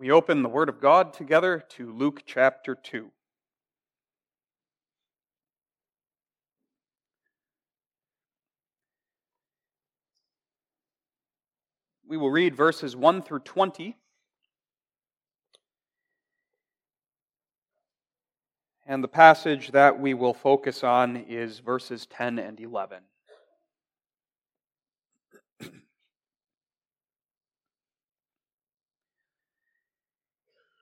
We open the Word of God together to Luke chapter 2. We will read verses 1 through 20. And the passage that we will focus on is verses 10 and 11.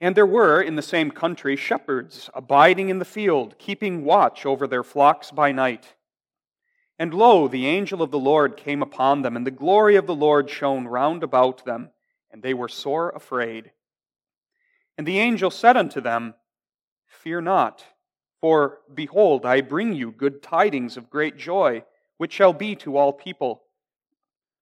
And there were in the same country shepherds abiding in the field, keeping watch over their flocks by night. And lo, the angel of the Lord came upon them, and the glory of the Lord shone round about them, and they were sore afraid. And the angel said unto them, Fear not, for behold, I bring you good tidings of great joy, which shall be to all people.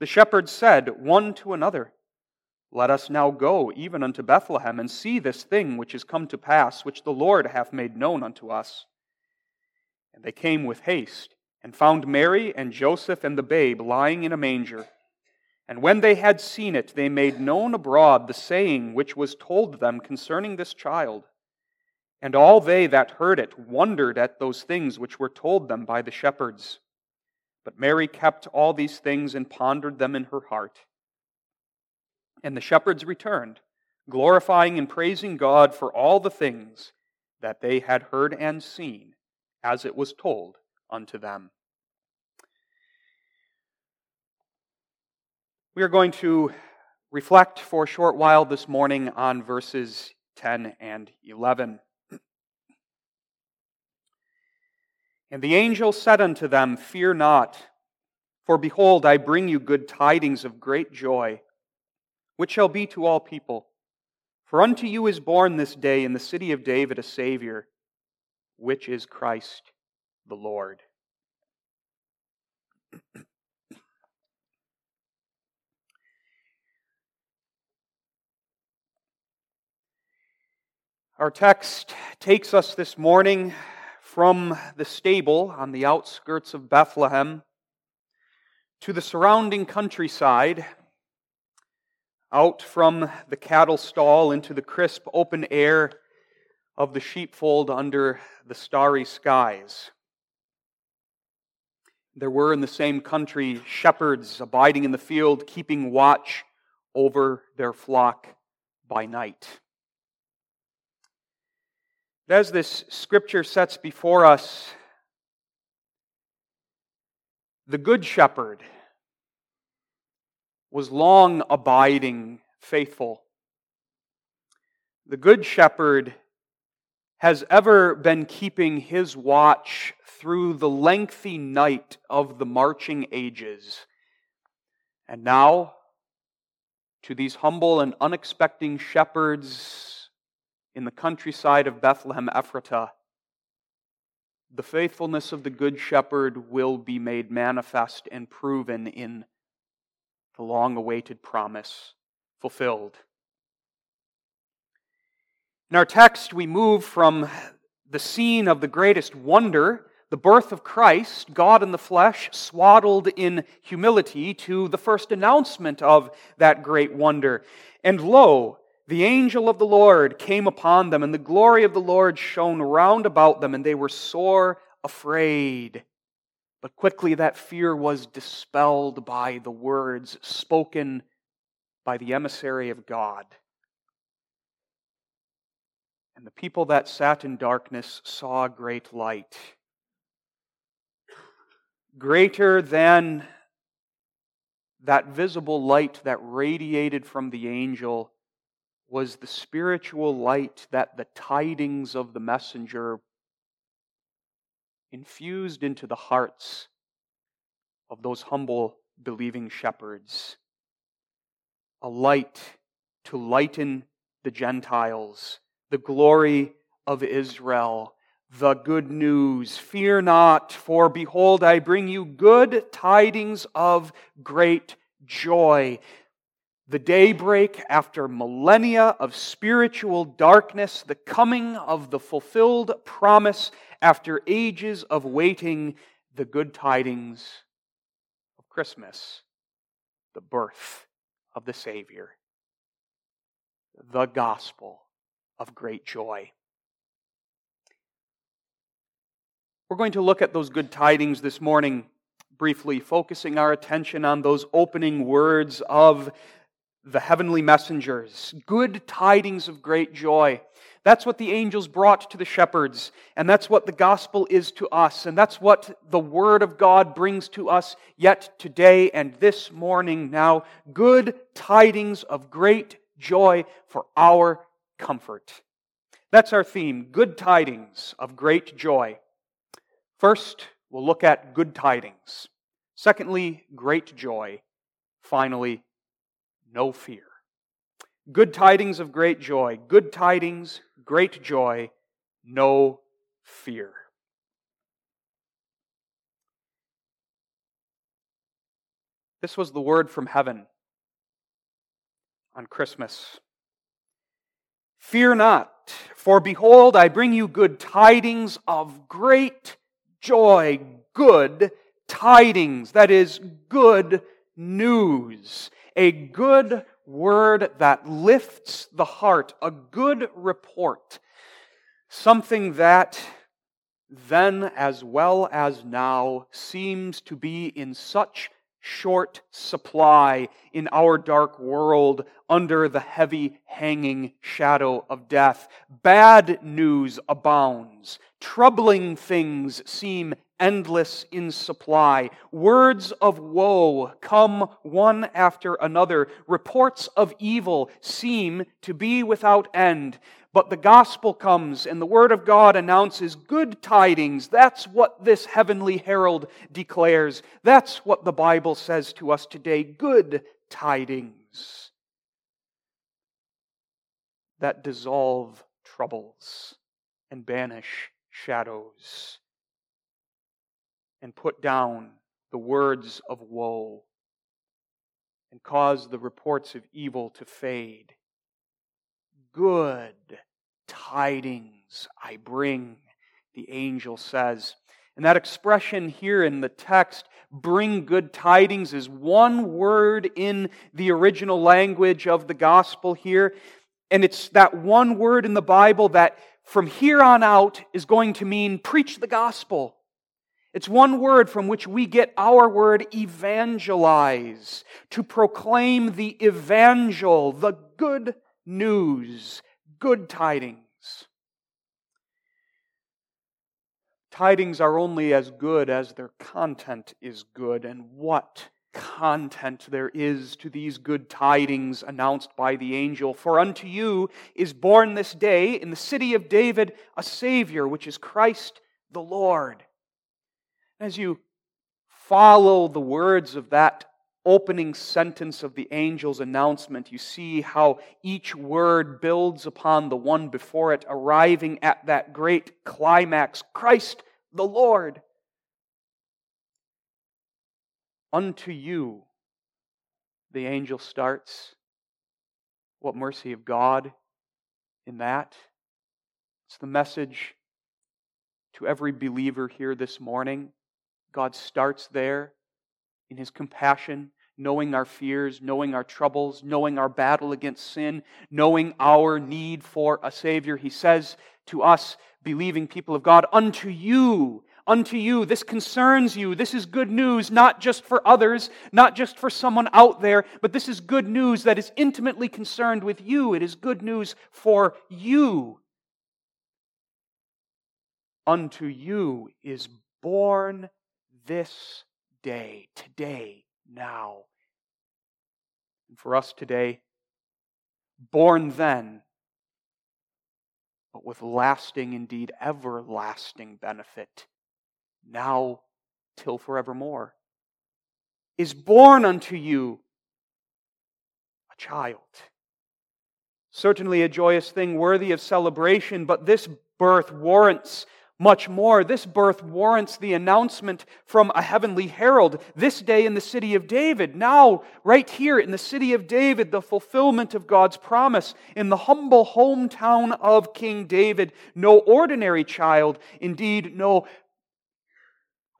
the shepherds said one to another, Let us now go even unto Bethlehem, and see this thing which is come to pass, which the Lord hath made known unto us. And they came with haste, and found Mary and Joseph and the babe lying in a manger. And when they had seen it, they made known abroad the saying which was told them concerning this child. And all they that heard it wondered at those things which were told them by the shepherds. But Mary kept all these things and pondered them in her heart. And the shepherds returned, glorifying and praising God for all the things that they had heard and seen, as it was told unto them. We are going to reflect for a short while this morning on verses 10 and 11. And the angel said unto them, Fear not, for behold, I bring you good tidings of great joy, which shall be to all people. For unto you is born this day in the city of David a Savior, which is Christ the Lord. Our text takes us this morning from the stable on the outskirts of Bethlehem to the surrounding countryside, out from the cattle stall into the crisp open air of the sheepfold under the starry skies. There were in the same country shepherds abiding in the field, keeping watch over their flock by night. As this scripture sets before us, the Good Shepherd was long abiding faithful. The Good Shepherd has ever been keeping his watch through the lengthy night of the marching ages. And now, to these humble and unexpecting shepherds, in the countryside of Bethlehem Ephratah, the faithfulness of the Good Shepherd will be made manifest and proven in the long awaited promise fulfilled. In our text, we move from the scene of the greatest wonder, the birth of Christ, God in the flesh, swaddled in humility, to the first announcement of that great wonder. And lo, the angel of the Lord came upon them, and the glory of the Lord shone round about them, and they were sore afraid. But quickly that fear was dispelled by the words spoken by the emissary of God. And the people that sat in darkness saw great light. Greater than that visible light that radiated from the angel was the spiritual light that the tidings of the messenger infused into the hearts of those humble believing shepherds. A light to lighten the Gentiles, the glory of Israel, the good news. Fear not, for behold, I bring you good tidings of great joy. The daybreak after millennia of spiritual darkness, the coming of the fulfilled promise after ages of waiting, the good tidings of Christmas, the birth of the Savior, the gospel of great joy. We're going to look at those good tidings this morning briefly, focusing our attention on those opening words of the heavenly messengers. Good tidings of great joy. That's what the angels brought to the shepherds, and that's what the gospel is to us, and that's what the word of God brings to us yet today and this morning now. Good tidings of great joy for our comfort. That's our theme good tidings of great joy. First, we'll look at good tidings. Secondly, great joy. Finally, no fear. Good tidings of great joy. Good tidings great joy, no fear. This was the word from heaven on Christmas. Fear not, for behold, I bring you good tidings of great joy, good tidings, that is, good news, a good word that lifts the heart, a good report, something that then as well as now seems to be in such short supply in our dark world under the heavy hanging shadow of death. Bad news abounds. Troubling things seem endless in supply. Words of woe come one after another. Reports of evil seem to be without end. But the gospel comes and the word of God announces good tidings. That's what this heavenly herald declares. That's what the Bible says to us today good tidings that dissolve troubles and banish shadows and put down the words of woe and cause the reports of evil to fade. Good tidings I bring, the angel says. And that expression here in the text, bring good tidings, is one word in the original language of the gospel here. And it's that one word in the Bible that from here on out is going to mean preach the gospel. It's one word from which we get our word evangelize, to proclaim the evangel, the good news, good tidings. Tidings are only as good as their content is good, and what content there is to these good tidings announced by the angel. For unto you is born this day in the city of David a Savior, which is Christ the Lord. As you follow the words of that opening sentence of the angel's announcement, you see how each word builds upon the one before it, arriving at that great climax Christ the Lord. Unto you, the angel starts. What mercy of God in that? It's the message to every believer here this morning. God starts there in His compassion, knowing our fears, knowing our troubles, knowing our battle against sin, knowing our need for a Savior. He says to us, believing people of God, Unto you unto you. This concerns you. This is good news, not just for others, not just for someone out there, but this is good news that is intimately concerned with you. It is good news for you. Unto you is born this day, today, now. And for us today, born then, but with lasting, indeed everlasting benefit now till forevermore, is born unto you a child. Certainly a joyous thing worthy of celebration, but this birth warrants much more. This birth warrants the announcement from a heavenly herald this day in the city of David. Now, right here in the city of David, the fulfillment of God's promise in the humble hometown of King David. No ordinary child, indeed, no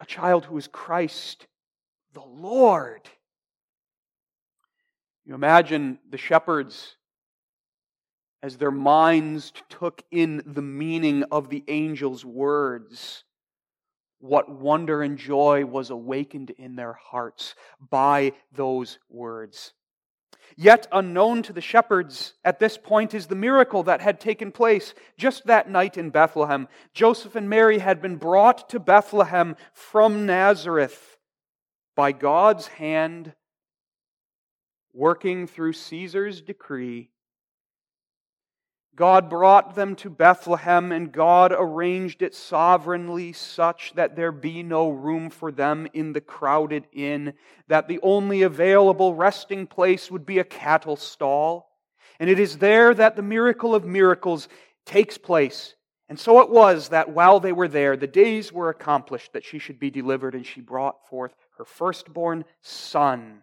a child who is Christ the Lord. You imagine the shepherds as their minds took in the meaning of the angel's words. What wonder and joy was awakened in their hearts by those words. Yet unknown to the shepherds at this point is the miracle that had taken place just that night in Bethlehem. Joseph and Mary had been brought to Bethlehem from Nazareth by God's hand, working through Caesar's decree God brought them to Bethlehem, and God arranged it sovereignly such that there be no room for them in the crowded inn, that the only available resting place would be a cattle stall. And it is there that the miracle of miracles takes place. And so it was that while they were there, the days were accomplished that she should be delivered, and she brought forth her firstborn son,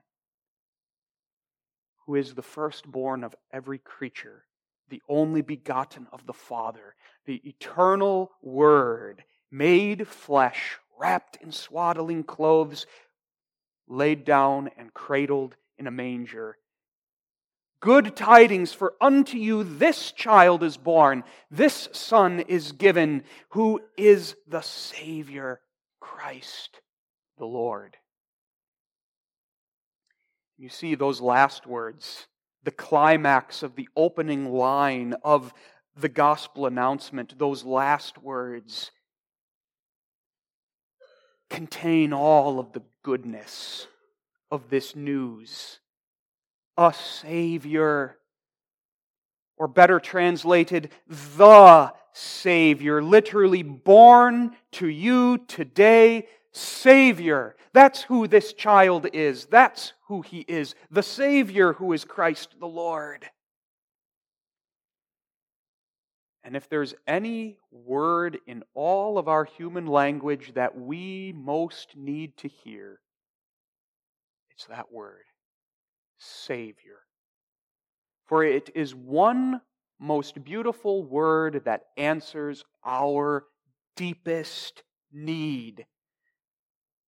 who is the firstborn of every creature the only begotten of the Father, the eternal Word, made flesh, wrapped in swaddling clothes, laid down and cradled in a manger. Good tidings, for unto you this child is born, this Son is given, who is the Savior, Christ the Lord. You see those last words the climax of the opening line of the gospel announcement, those last words, contain all of the goodness of this news. A Savior, or better translated, the Savior, literally born to you today Savior. That's who this child is. That's who he is. The Savior who is Christ the Lord. And if there's any word in all of our human language that we most need to hear, it's that word Savior. For it is one most beautiful word that answers our deepest need.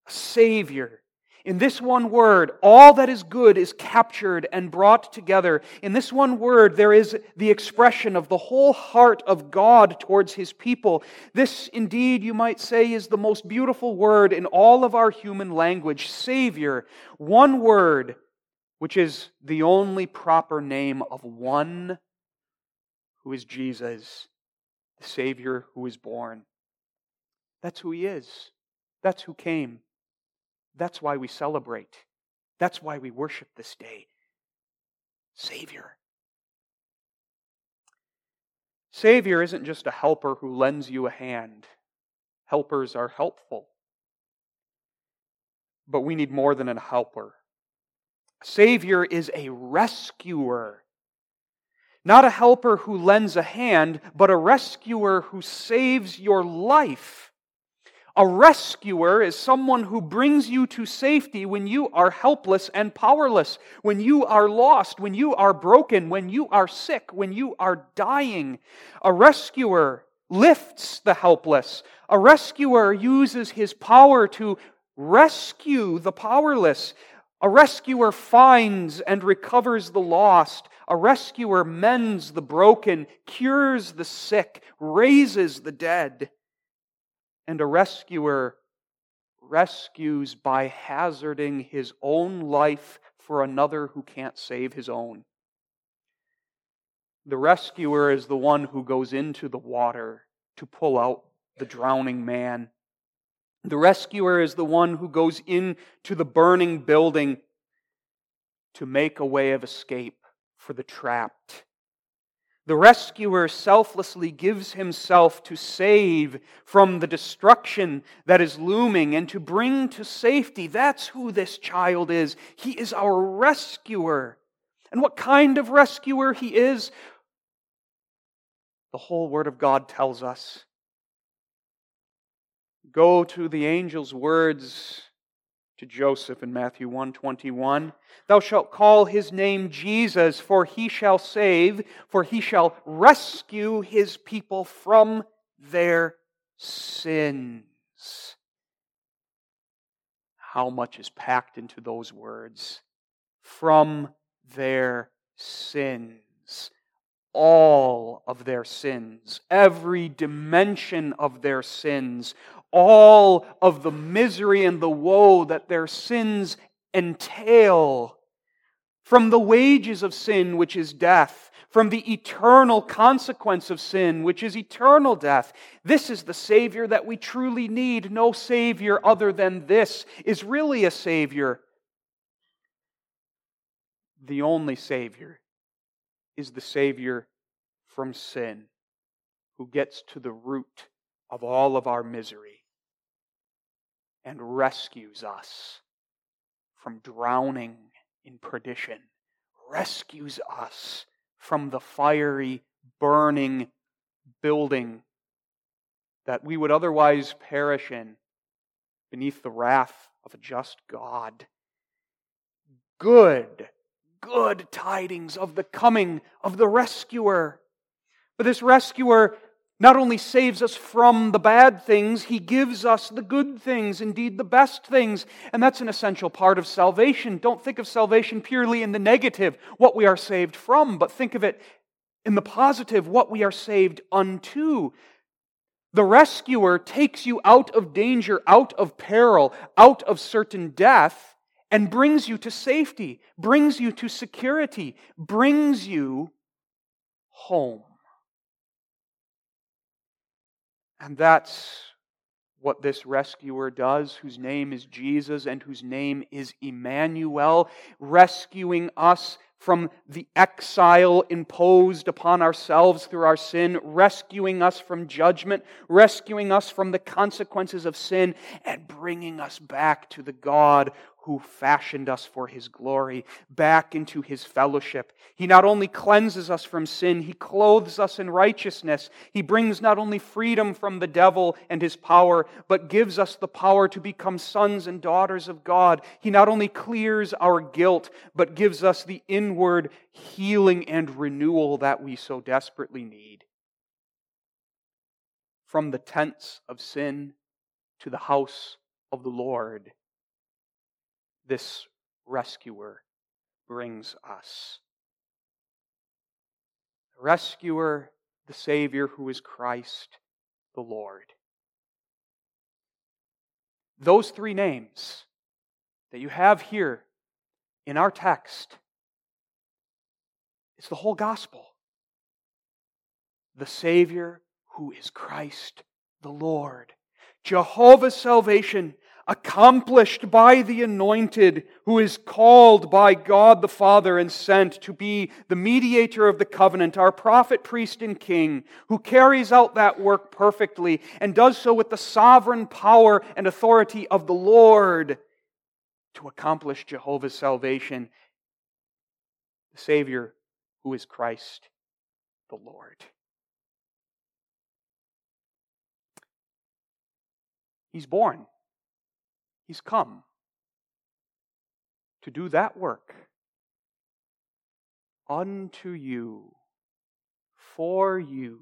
Savior. In this one word, all that is good is captured and brought together. In this one word, there is the expression of the whole heart of God towards his people. This, indeed, you might say, is the most beautiful word in all of our human language Savior. One word, which is the only proper name of one who is Jesus, the Savior who is born. That's who he is, that's who came. That's why we celebrate. That's why we worship this day. Savior. Savior isn't just a helper who lends you a hand. Helpers are helpful. But we need more than a helper. Savior is a rescuer. Not a helper who lends a hand, but a rescuer who saves your life. A rescuer is someone who brings you to safety when you are helpless and powerless, when you are lost, when you are broken, when you are sick, when you are dying. A rescuer lifts the helpless. A rescuer uses his power to rescue the powerless. A rescuer finds and recovers the lost. A rescuer mends the broken, cures the sick, raises the dead. And a rescuer rescues by hazarding his own life for another who can't save his own. The rescuer is the one who goes into the water to pull out the drowning man. The rescuer is the one who goes into the burning building to make a way of escape for the trapped. The rescuer selflessly gives himself to save from the destruction that is looming and to bring to safety. That's who this child is. He is our rescuer. And what kind of rescuer he is, the whole Word of God tells us. Go to the angel's words to Joseph in Matthew 121. Thou shalt call his name Jesus, for he shall save, for he shall rescue his people from their sins. How much is packed into those words? From their sins all of their sins, every dimension of their sins, all of the misery and the woe that their sins entail. From the wages of sin, which is death, from the eternal consequence of sin, which is eternal death. This is the Savior that we truly need. No Savior other than this is really a Savior. The only Savior is the Savior from sin who gets to the root of all of our misery and rescues us from drowning in perdition, rescues us from the fiery, burning building that we would otherwise perish in beneath the wrath of a just God. Good good tidings of the coming of the rescuer. But this rescuer not only saves us from the bad things, he gives us the good things, indeed the best things. And that's an essential part of salvation. Don't think of salvation purely in the negative, what we are saved from, but think of it in the positive, what we are saved unto. The rescuer takes you out of danger, out of peril, out of certain death and brings you to safety, brings you to security, brings you home. And that's what this rescuer does, whose name is Jesus and whose name is Emmanuel, rescuing us from the exile imposed upon ourselves through our sin, rescuing us from judgment, rescuing us from the consequences of sin, and bringing us back to the God who fashioned us for his glory, back into his fellowship. He not only cleanses us from sin, he clothes us in righteousness. He brings not only freedom from the devil and his power, but gives us the power to become sons and daughters of God. He not only clears our guilt, but gives us the inward healing and renewal that we so desperately need. From the tents of sin to the house of the Lord this rescuer brings us. The rescuer, the Savior who is Christ the Lord. Those three names that you have here in our text, it's the whole gospel. The Savior who is Christ the Lord. Jehovah's salvation accomplished by the anointed who is called by God the Father and sent to be the mediator of the covenant, our prophet, priest, and king, who carries out that work perfectly and does so with the sovereign power and authority of the Lord to accomplish Jehovah's salvation, the Savior who is Christ the Lord. He's born. He's come to do that work unto you, for you,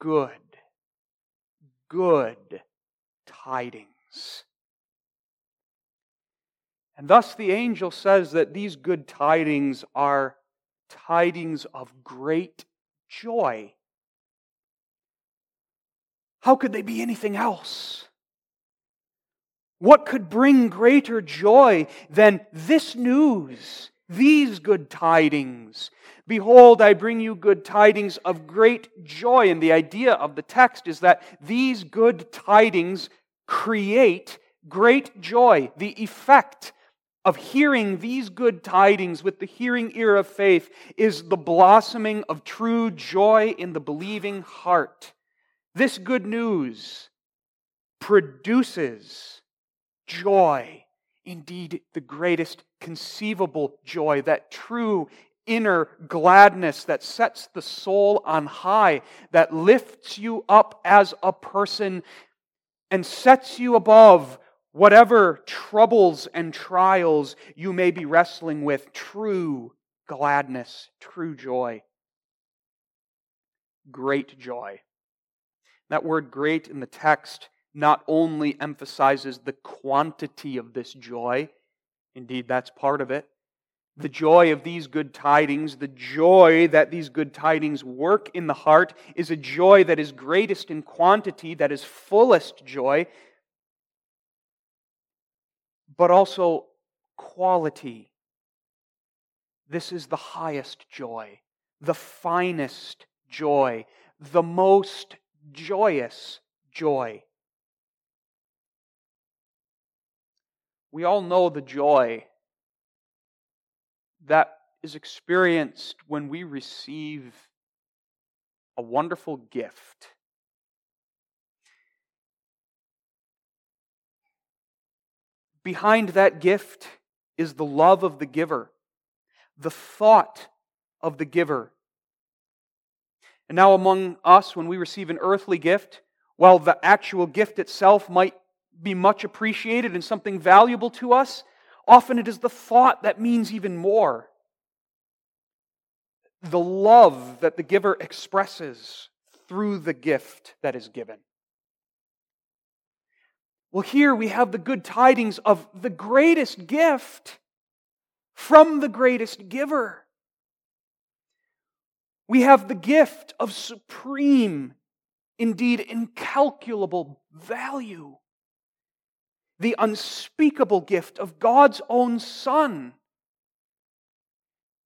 good, good tidings. And thus the angel says that these good tidings are tidings of great joy. How could they be anything else? What could bring greater joy than this news, these good tidings? Behold, I bring you good tidings of great joy. And the idea of the text is that these good tidings create great joy. The effect of hearing these good tidings with the hearing ear of faith is the blossoming of true joy in the believing heart. This good news produces joy, indeed, the greatest conceivable joy, that true inner gladness that sets the soul on high, that lifts you up as a person and sets you above whatever troubles and trials you may be wrestling with. True gladness, true joy. Great joy. That word great in the text not only emphasizes the quantity of this joy, indeed, that's part of it. The joy of these good tidings, the joy that these good tidings work in the heart, is a joy that is greatest in quantity, that is fullest joy, but also quality. This is the highest joy, the finest joy, the most joyous joy. We all know the joy that is experienced when we receive a wonderful gift. Behind that gift is the love of the giver, the thought of the giver. And now, among us, when we receive an earthly gift, while the actual gift itself might be much appreciated and something valuable to us, often it is the thought that means even more. The love that the giver expresses through the gift that is given. Well, here we have the good tidings of the greatest gift from the greatest giver. We have the gift of supreme, indeed incalculable value. The unspeakable gift of God's own Son.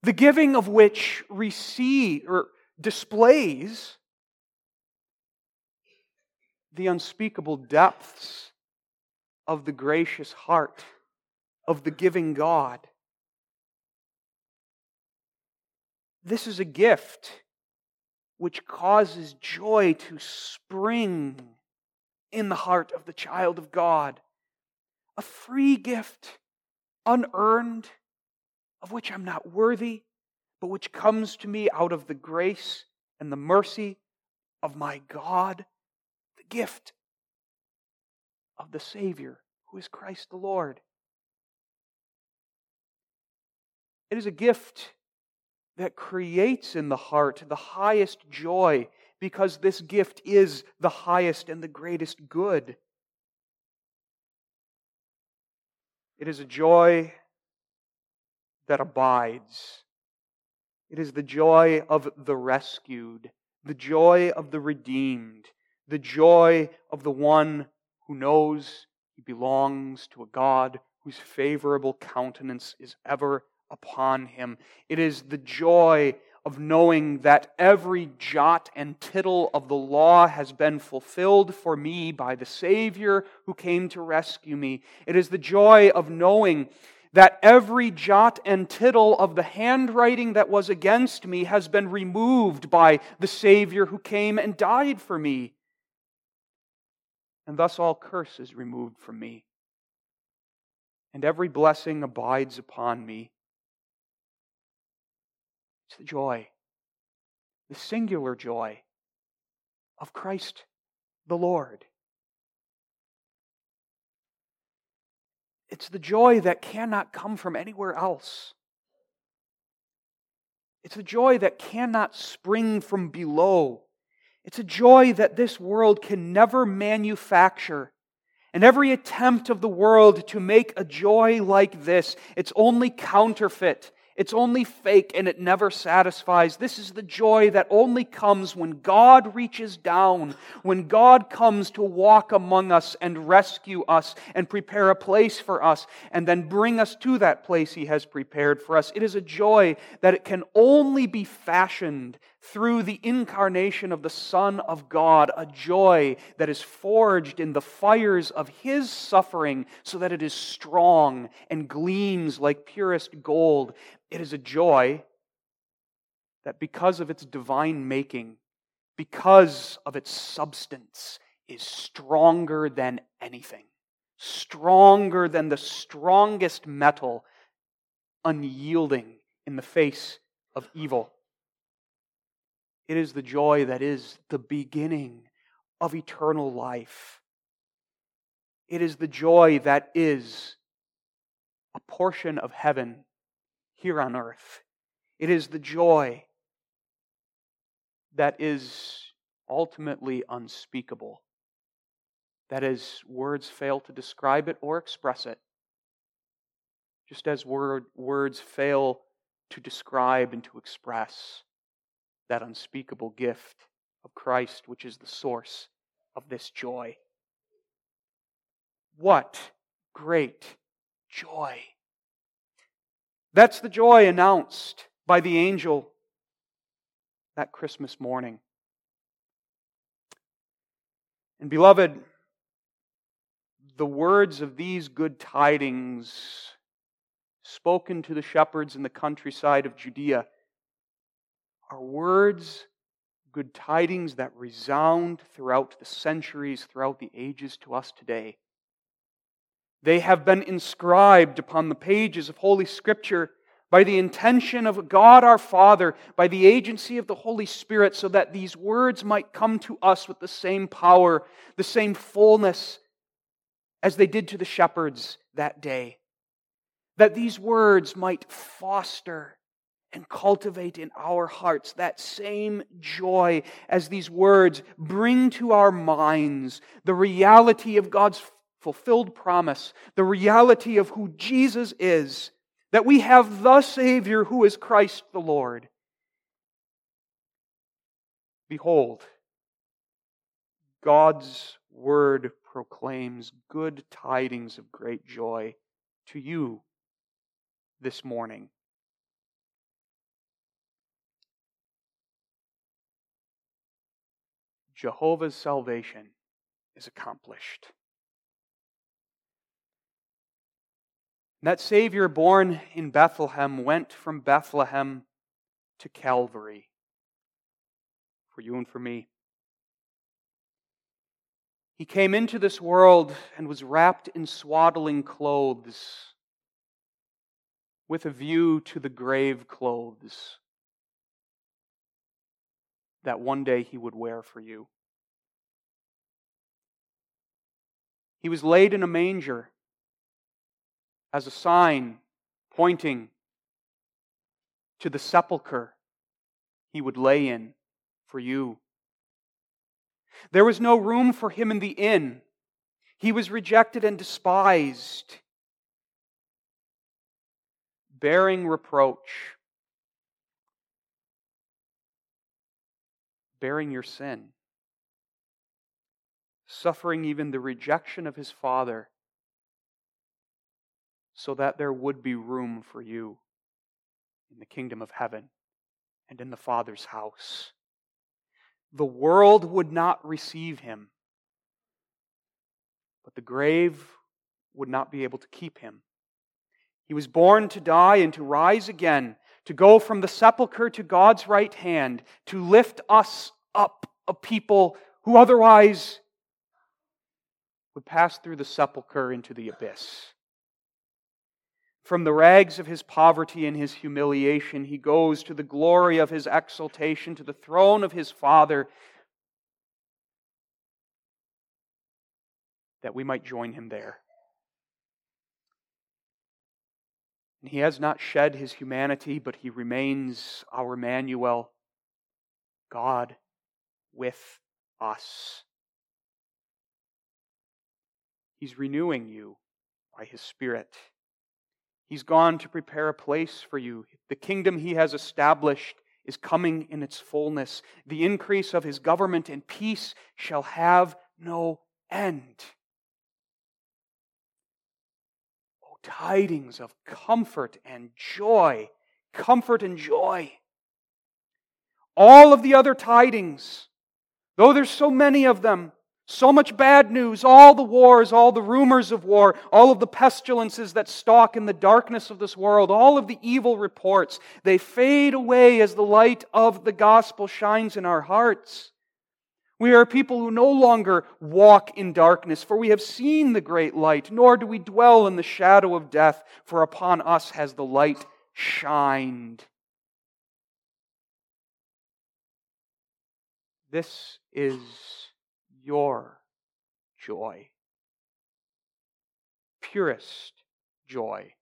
The giving of which receive, or displays the unspeakable depths of the gracious heart of the giving God. This is a gift which causes joy to spring in the heart of the child of God. A free gift, unearned, of which I'm not worthy, but which comes to me out of the grace and the mercy of my God, the gift of the Savior, who is Christ the Lord. It is a gift that creates in the heart the highest joy because this gift is the highest and the greatest good. It is a joy that abides. It is the joy of the rescued, the joy of the redeemed, the joy of the one who knows he belongs to a God whose favorable countenance is ever upon him. It is the joy of knowing that every jot and tittle of the law has been fulfilled for me by the Savior who came to rescue me. It is the joy of knowing that every jot and tittle of the handwriting that was against me has been removed by the Savior who came and died for me and thus all curse is removed from me. And every blessing abides upon me. It's the joy, the singular joy of Christ the Lord. It's the joy that cannot come from anywhere else. It's a joy that cannot spring from below It's a joy that this world can never manufacture. And every attempt of the world to make a joy like this, it's only counterfeit. It's only fake and it never satisfies. This is the joy that only comes when God reaches down, when God comes to walk among us and rescue us and prepare a place for us and then bring us to that place He has prepared for us. It is a joy that it can only be fashioned through the incarnation of the Son of God, a joy that is forged in the fires of His suffering so that it is strong and gleams like purest gold. It is a joy that because of its divine making, because of its substance, is stronger than anything, stronger than the strongest metal, unyielding in the face of evil. It is the joy that is the beginning of eternal life. It is the joy that is a portion of heaven here on earth. It is the joy that is ultimately unspeakable. That is, words fail to describe it or express it. Just as word, words fail to describe and to express that unspeakable gift of Christ, which is the source of this joy. What great joy! That's the joy announced by the angel that Christmas morning. And beloved, the words of these good tidings spoken to the shepherds in the countryside of Judea are words, good tidings that resound throughout the centuries, throughout the ages to us today. They have been inscribed upon the pages of Holy Scripture by the intention of God our Father, by the agency of the Holy Spirit, so that these words might come to us with the same power, the same fullness as they did to the shepherds that day. That these words might foster and cultivate in our hearts that same joy as these words bring to our minds the reality of God's fulfilled promise, the reality of who Jesus is, that we have the Savior who is Christ the Lord. Behold, God's word proclaims good tidings of great joy to you this morning. Jehovah's salvation is accomplished. That Savior born in Bethlehem went from Bethlehem to Calvary for you and for me. He came into this world and was wrapped in swaddling clothes with a view to the grave clothes that one day he would wear for you. He was laid in a manger as a sign pointing to the sepulchre he would lay in for you. There was no room for him in the inn. He was rejected and despised, bearing reproach, bearing your sin, suffering even the rejection of his Father so that there would be room for you in the kingdom of heaven and in the Father's house. The world would not receive him, but the grave would not be able to keep him. He was born to die and to rise again, to go from the sepulchre to God's right hand, to lift us up, a people who otherwise would pass through the sepulchre into the abyss. From the rags of his poverty and his humiliation, he goes to the glory of his exaltation, to the throne of his Father, that we might join him there. And he has not shed his humanity, but he remains our Emmanuel, God with us. He's renewing you by His Spirit. He's gone to prepare a place for you. The kingdom He has established is coming in its fullness. The increase of His government and peace shall have no end. Oh, tidings of comfort and joy, comfort and joy. All of the other tidings, though there's so many of them, so much bad news, all the wars, all the rumors of war, all of the pestilences that stalk in the darkness of this world, all of the evil reports, they fade away as the light of the gospel shines in our hearts. We are people who no longer walk in darkness, for we have seen the great light, nor do we dwell in the shadow of death, for upon us has the light shined. This is your joy. Purest joy.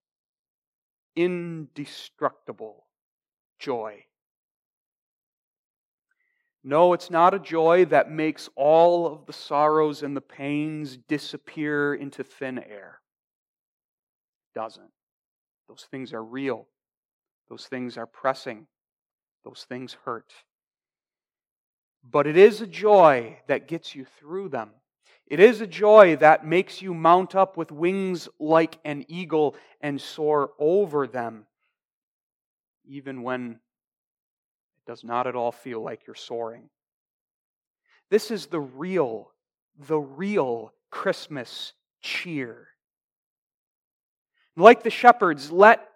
Indestructible joy. No, it's not a joy that makes all of the sorrows and the pains disappear into thin air. It doesn't. Those things are real. Those things are pressing. Those things hurt. But it is a joy that gets you through them. It is a joy that makes you mount up with wings like an eagle and soar over them, even when it does not at all feel like you're soaring. This is the real, the real Christmas cheer. Like the shepherds, let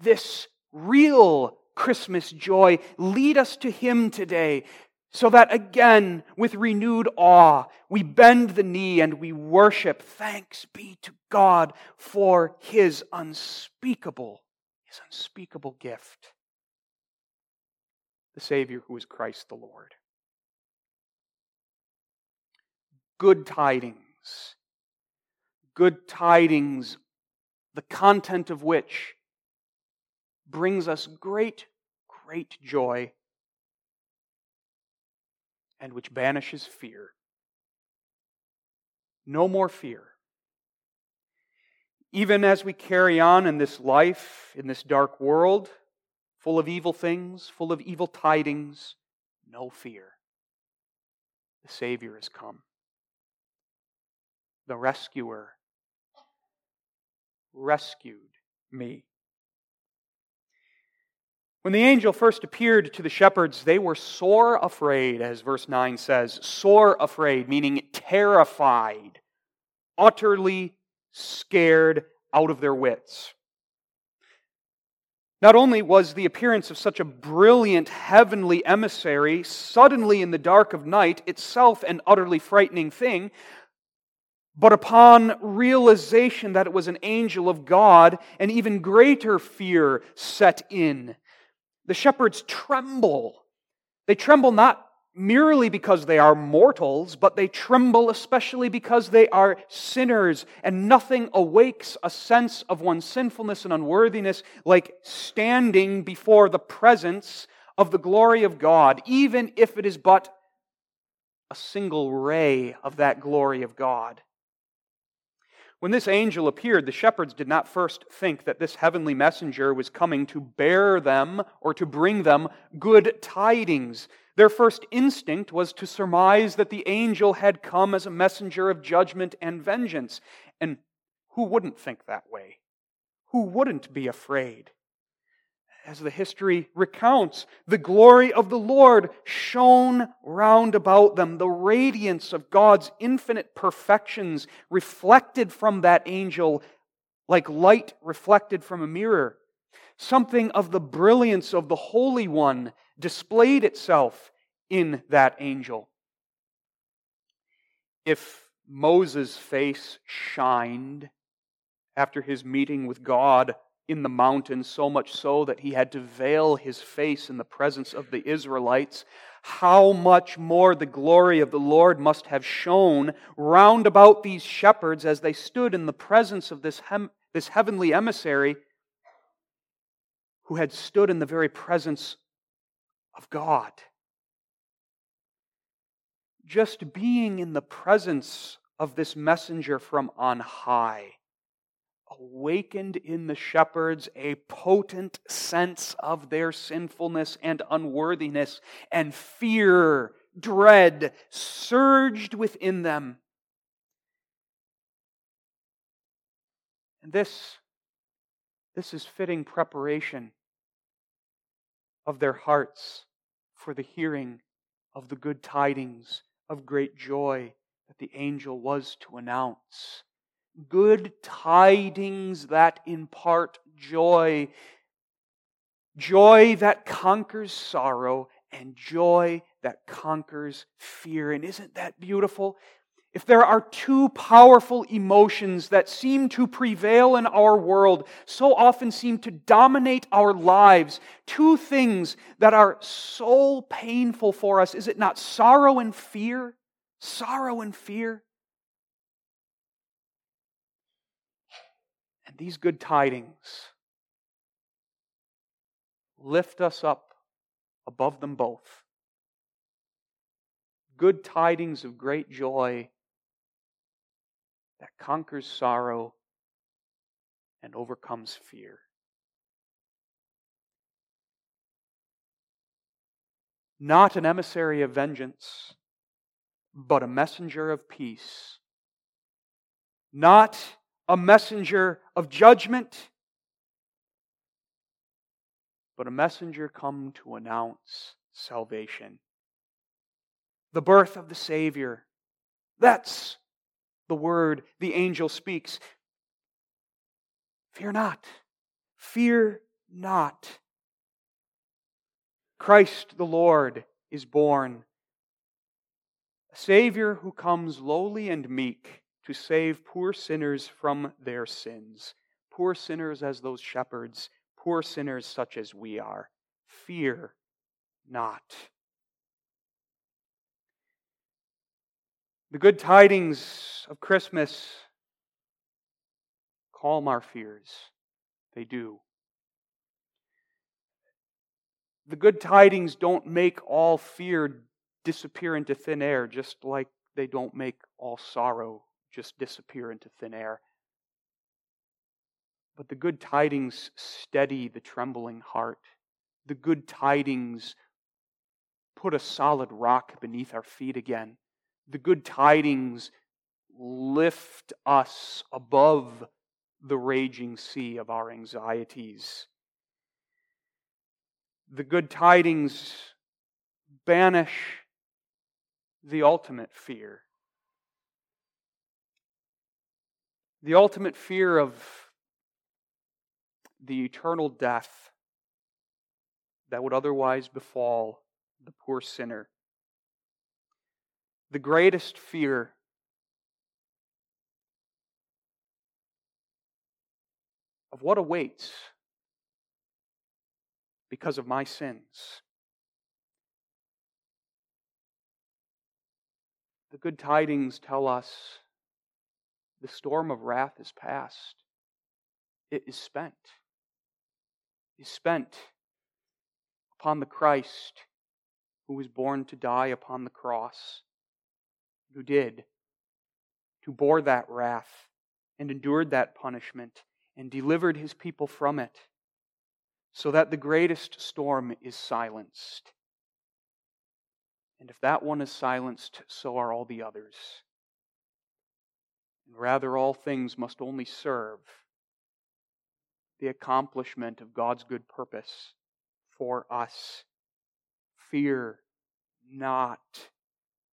this real Christmas joy lead us to Him today so that again, with renewed awe, we bend the knee and we worship. Thanks be to God for his unspeakable, his unspeakable gift. The Savior who is Christ the Lord. Good tidings. Good tidings, the content of which brings us great, great joy and which banishes fear. No more fear. Even as we carry on in this life, in this dark world, full of evil things, full of evil tidings, no fear. The Savior has come. The rescuer rescued me. When the angel first appeared to the shepherds, they were sore afraid, as verse 9 says. Sore afraid, meaning terrified, utterly scared out of their wits. Not only was the appearance of such a brilliant heavenly emissary suddenly in the dark of night itself an utterly frightening thing, but upon realization that it was an angel of God, an even greater fear set in the shepherds tremble. They tremble not merely because they are mortals, but they tremble especially because they are sinners, and nothing awakes a sense of one's sinfulness and unworthiness like standing before the presence of the glory of God, even if it is but a single ray of that glory of God. When this angel appeared, the shepherds did not first think that this heavenly messenger was coming to bear them or to bring them good tidings. Their first instinct was to surmise that the angel had come as a messenger of judgment and vengeance. And who wouldn't think that way? Who wouldn't be afraid? As the history recounts, the glory of the Lord shone round about them. The radiance of God's infinite perfections reflected from that angel like light reflected from a mirror. Something of the brilliance of the Holy One displayed itself in that angel. If Moses' face shined after his meeting with God in the mountain, so much so that he had to veil his face in the presence of the Israelites, how much more the glory of the Lord must have shone round about these shepherds as they stood in the presence of this, hem- this heavenly emissary who had stood in the very presence of God. just being in the presence of this messenger from on high awakened in the shepherds a potent sense of their sinfulness and unworthiness, and fear, dread surged within them. And this, this is fitting preparation of their hearts for the hearing of the good tidings of great joy that the angel was to announce. Good tidings that impart joy, joy that conquers sorrow, and joy that conquers fear. And isn't that beautiful? if there are two powerful emotions that seem to prevail in our world, so often seem to dominate our lives, two things that are so painful for us, is it not sorrow and fear? Sorrow and fear. These good tidings lift us up above them both. Good tidings of great joy that conquers sorrow and overcomes fear. Not an emissary of vengeance, but a messenger of peace. Not a messenger of judgment, but a messenger come to announce salvation. The birth of the Savior. That's the word the angel speaks. Fear not. Fear not. Christ the Lord is born, a Savior who comes lowly and meek to save poor sinners from their sins. Poor sinners as those shepherds, poor sinners such as we are. Fear not. The good tidings of Christmas calm our fears. They do. The good tidings don't make all fear disappear into thin air, just like they don't make all sorrow just disappear into thin air. But the good tidings steady the trembling heart. The good tidings put a solid rock beneath our feet again the good tidings lift us above the raging sea of our anxieties. The good tidings banish the ultimate fear. The ultimate fear of the eternal death that would otherwise befall the poor sinner the greatest fear of what awaits because of my sins. The good tidings tell us the storm of wrath is past. It is spent. Is spent upon the Christ who was born to die upon the cross who did, who bore that wrath and endured that punishment and delivered his people from it, so that the greatest storm is silenced. And if that one is silenced, so are all the others. And rather, all things must only serve the accomplishment of God's good purpose for us. Fear not.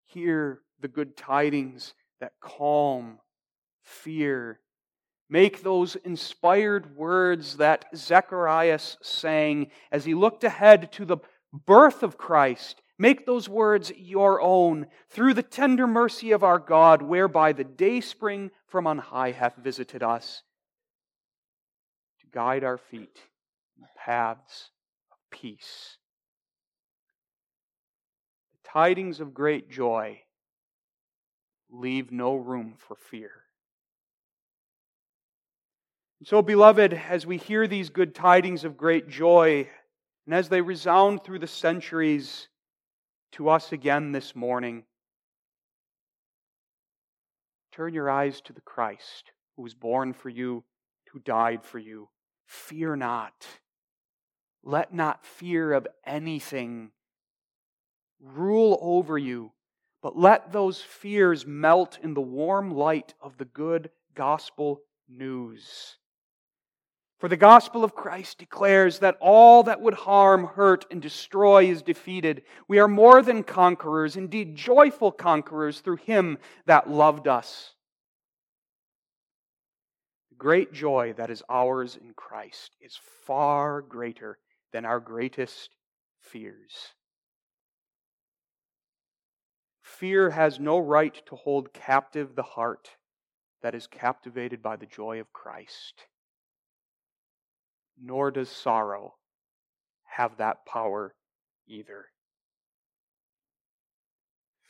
Hear the good tidings that calm fear. Make those inspired words that Zacharias sang as he looked ahead to the birth of Christ. Make those words your own through the tender mercy of our God, whereby the day spring from on high hath visited us to guide our feet in the paths of peace. The tidings of great joy leave no room for fear. So, beloved, as we hear these good tidings of great joy, and as they resound through the centuries to us again this morning, Turn your eyes to the Christ who was born for you, who died for you. Fear not. Let not fear of anything rule over you, but let those fears melt in the warm light of the good gospel news. For the gospel of Christ declares that all that would harm, hurt, and destroy is defeated. We are more than conquerors, indeed, joyful conquerors through him that loved us. The great joy that is ours in Christ is far greater than our greatest fears. Fear has no right to hold captive the heart that is captivated by the joy of Christ nor does sorrow have that power either.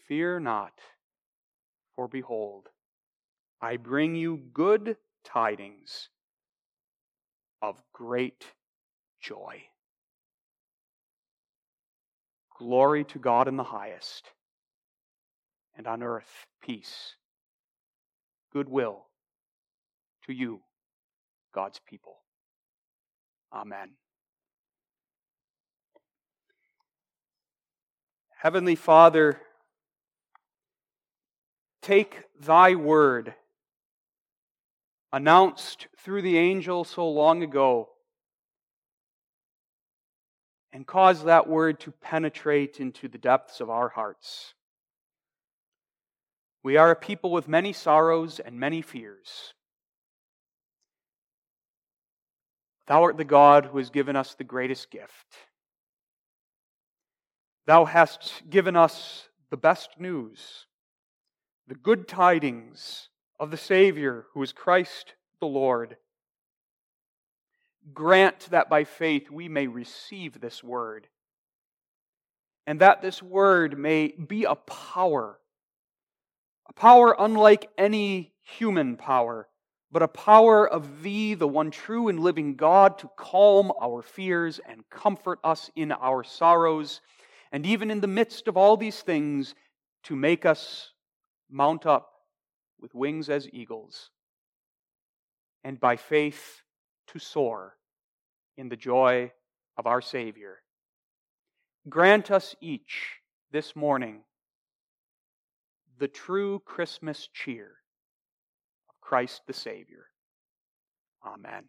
Fear not, for behold, I bring you good tidings of great joy. Glory to God in the highest, and on earth peace, goodwill to you, God's people. Amen. Heavenly Father, take thy word, announced through the angel so long ago, and cause that word to penetrate into the depths of our hearts. We are a people with many sorrows and many fears. Thou art the God who has given us the greatest gift. Thou hast given us the best news, the good tidings of the Savior who is Christ the Lord. Grant that by faith we may receive this word, and that this word may be a power, a power unlike any human power but a power of Thee, the one true and living God, to calm our fears and comfort us in our sorrows, and even in the midst of all these things, to make us mount up with wings as eagles, and by faith to soar in the joy of our Savior. Grant us each this morning the true Christmas cheer Christ the Savior. Amen.